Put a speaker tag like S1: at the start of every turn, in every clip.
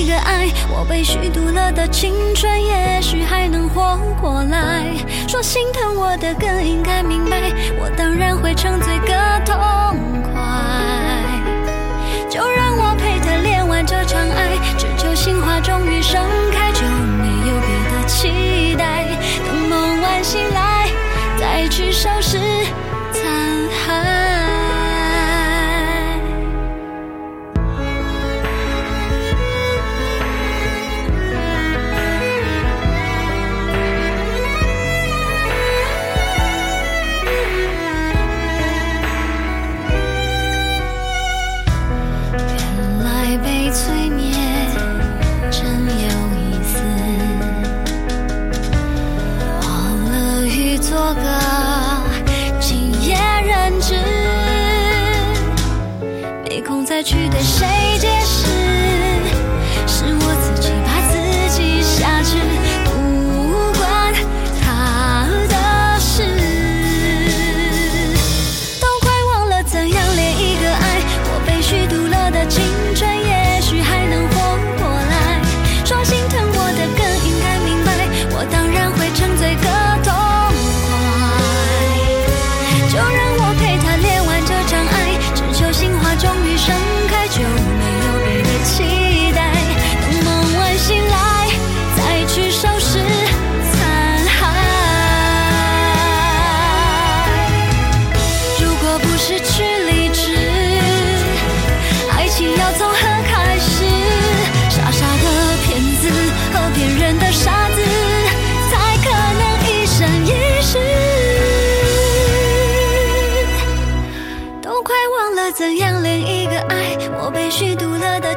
S1: 一个爱我被虚度了的青春也许还能活过来说心疼我的更应该明白我当然会沉醉个痛快。就让我陪他恋完这场爱只求心花终于盛开就没有别的期待。等梦完醒来再去收拾去对谁？刻的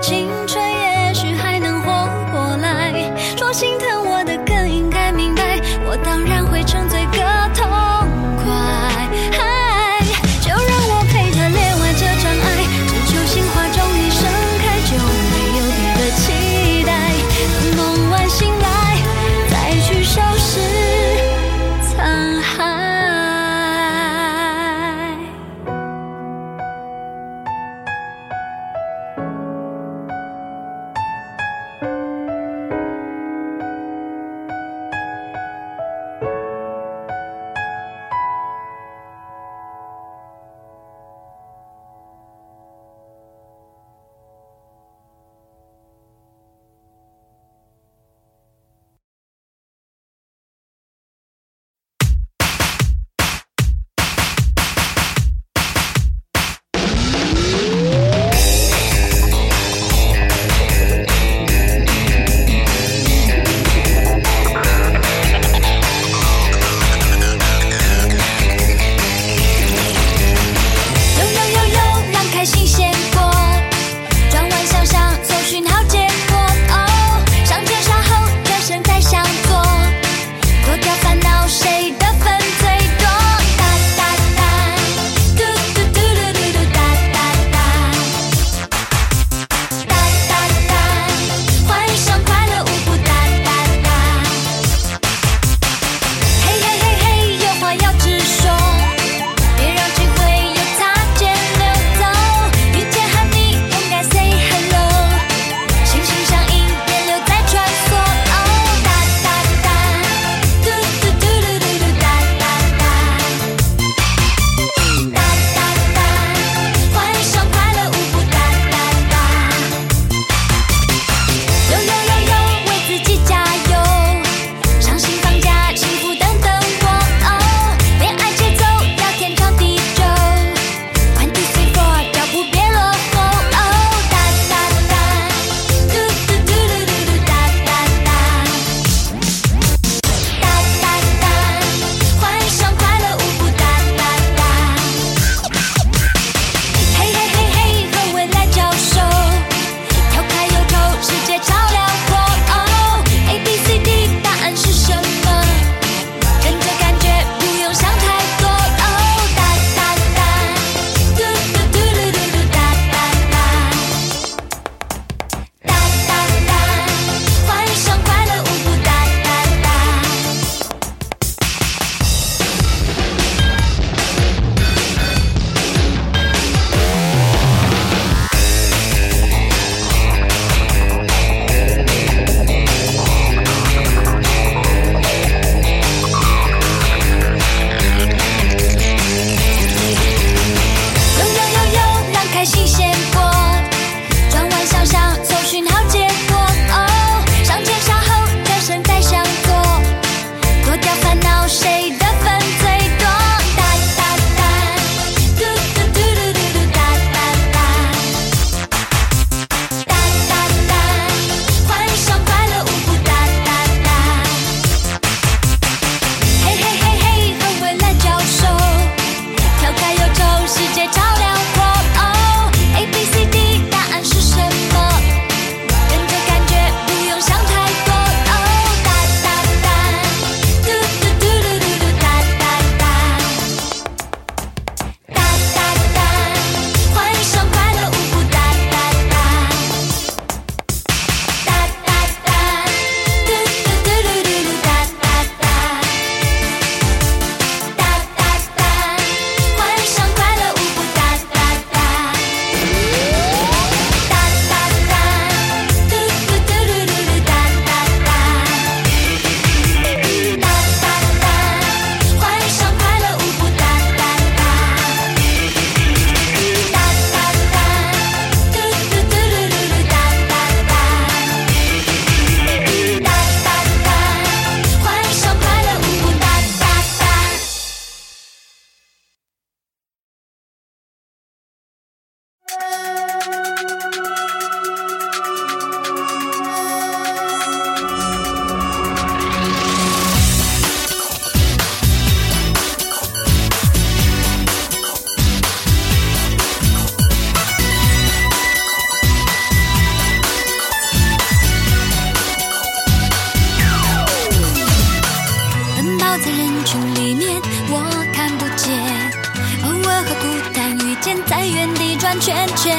S1: 转圈圈，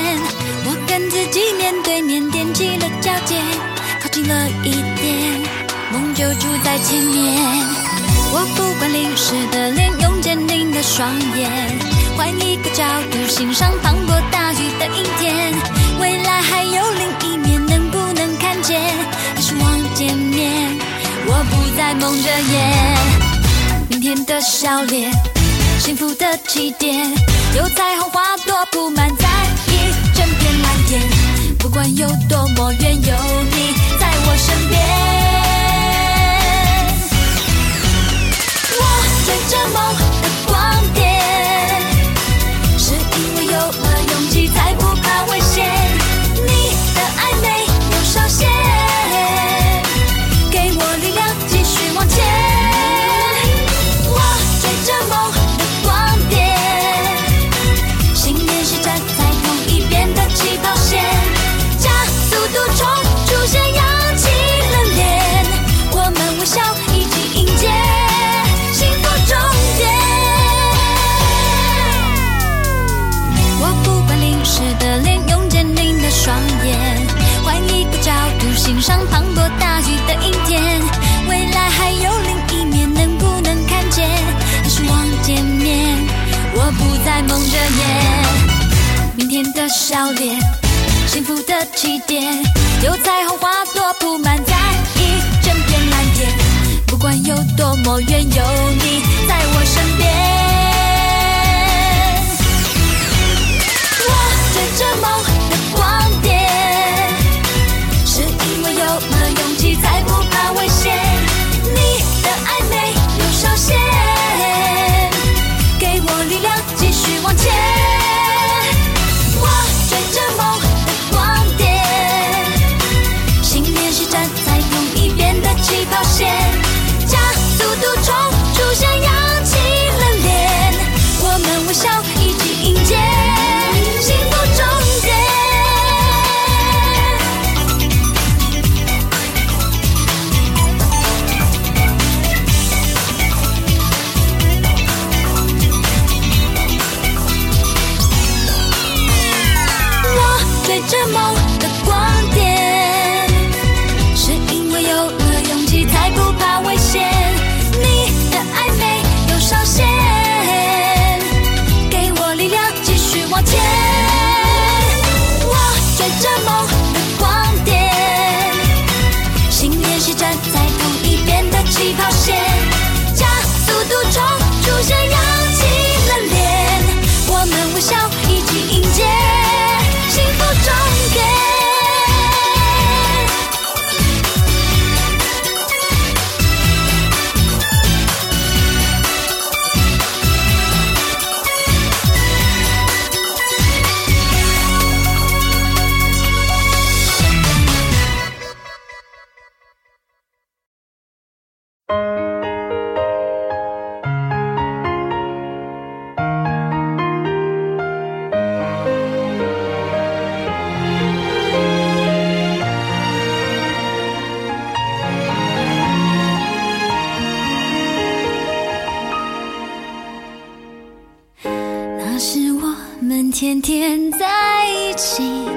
S1: 我跟自己面对面踮起了脚尖，靠近了一点，梦就住在前面。我不管淋湿的脸，用坚定的双眼，换一个角度欣赏磅礴大雨的阴天。未来还有另一面，能不能看见？还是望见面？我不再蒙着眼，明天的笑脸，幸福的起点。有彩虹花朵铺满在一整片蓝天不管有多么远有你笑脸幸福的起点有彩虹花朵铺满在一整片蓝天不管有多么远有你天在一起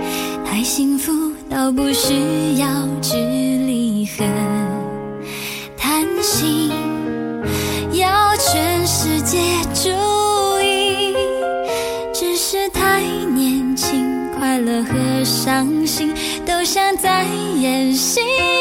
S1: 太幸福到不需要距离很贪心要全世界注意只是太年轻快乐和伤心都像在演戏。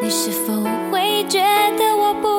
S1: 你是否会觉得我不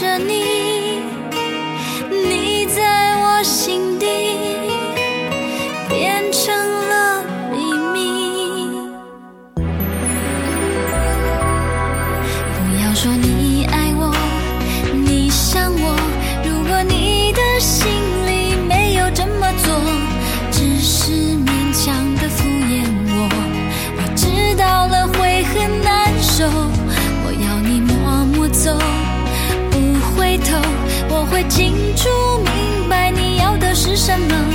S1: 着你会清楚明白你要的是什么。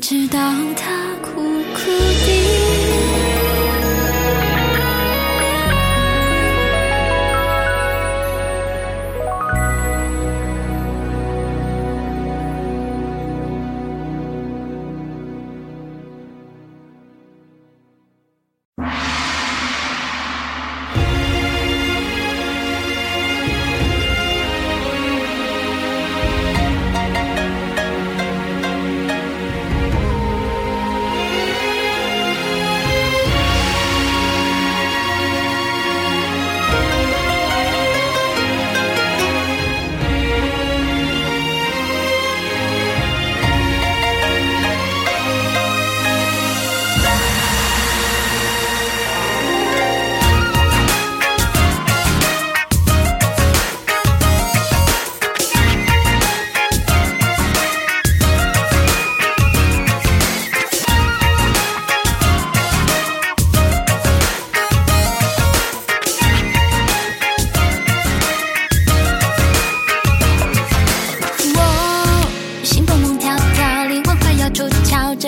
S1: 直到他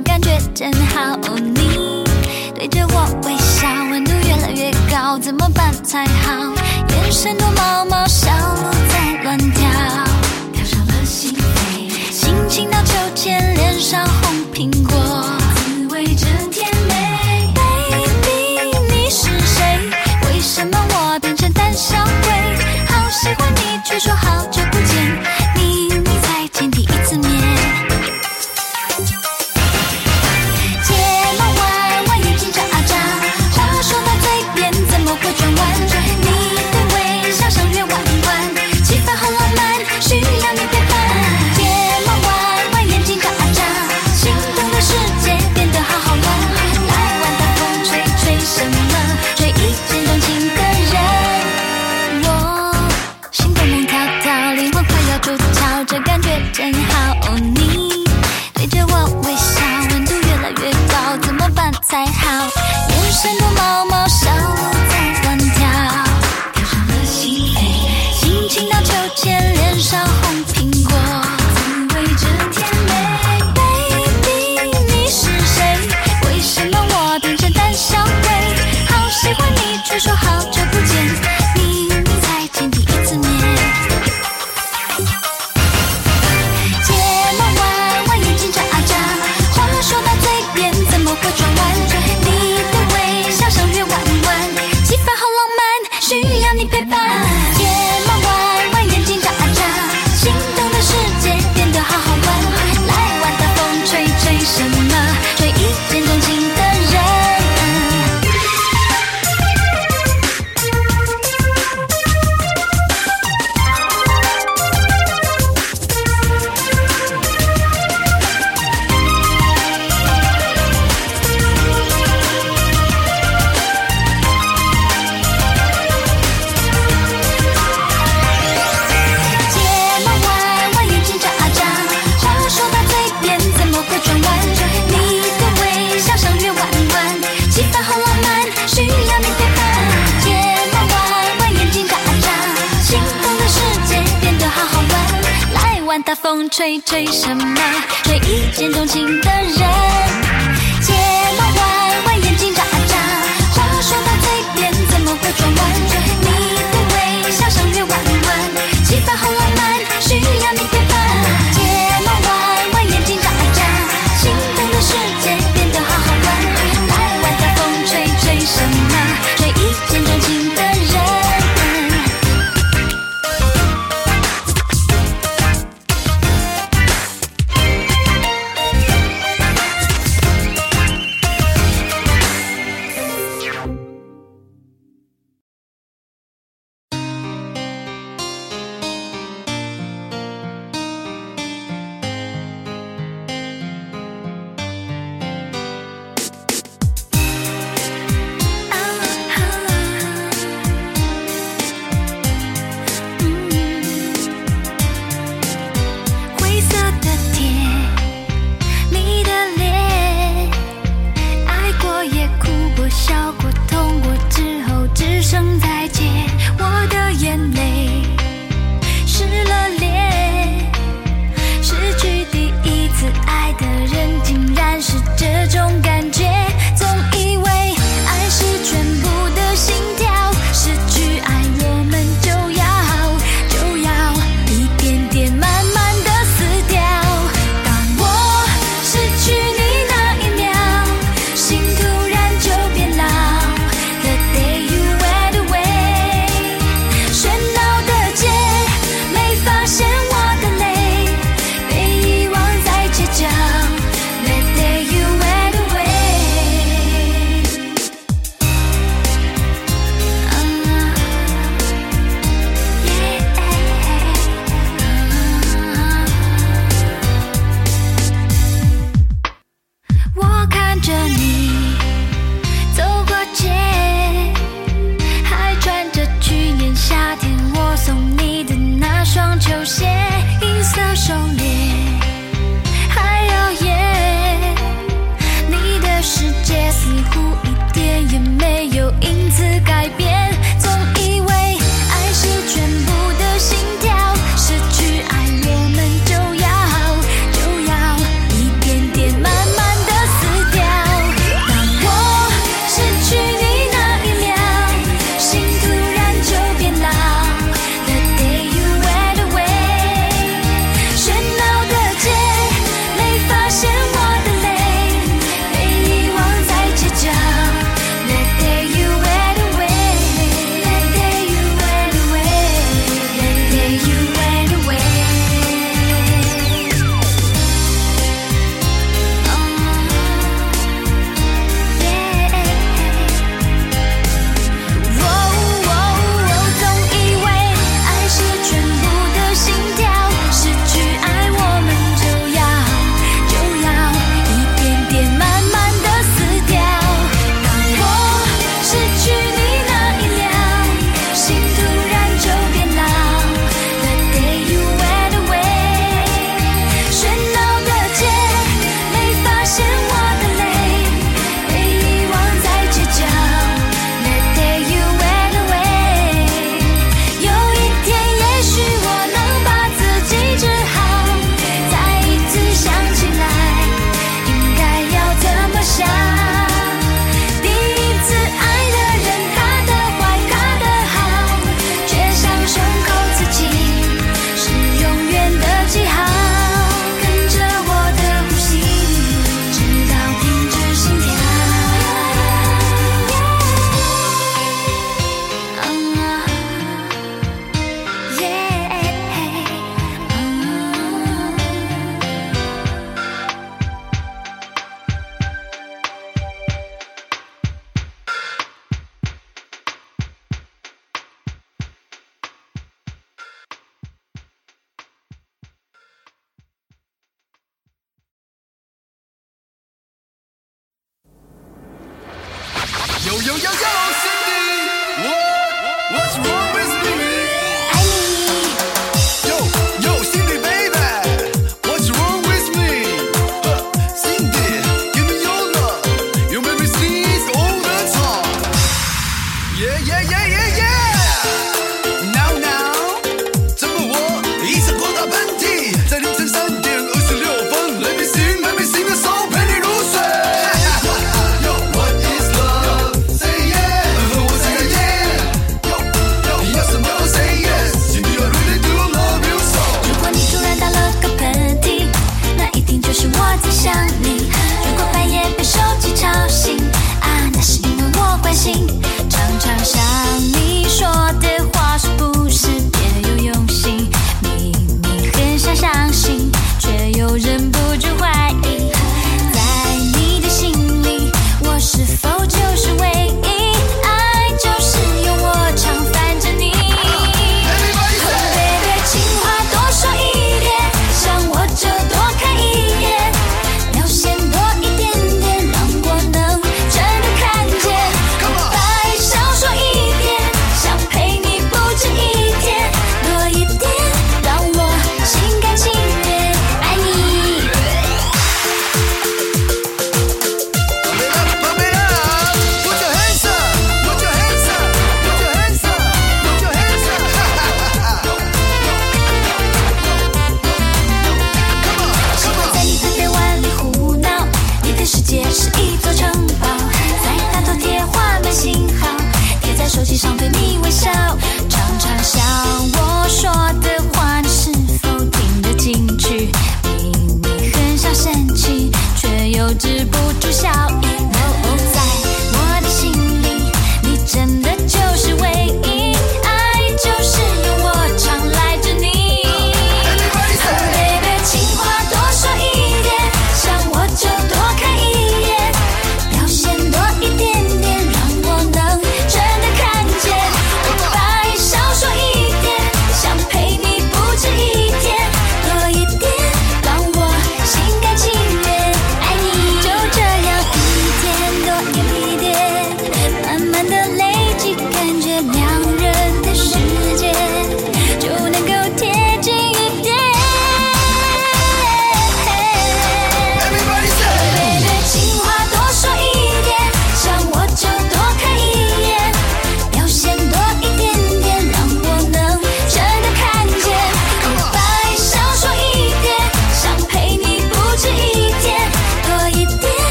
S1: 感觉真好哦，你对着我微笑，温度越来越高。怎么办才好？眼神躲猫猫，小鹿在乱跳，跳上了心扉。心情荡秋千，脸上红苹果，滋味真甜美。baby，你是谁？为什么我变成胆小鬼？好喜欢你，却说好久。大风吹吹什么？吹一见钟情的人。睫毛弯弯眼睛眨啊眨话说到嘴边怎么会转弯？上你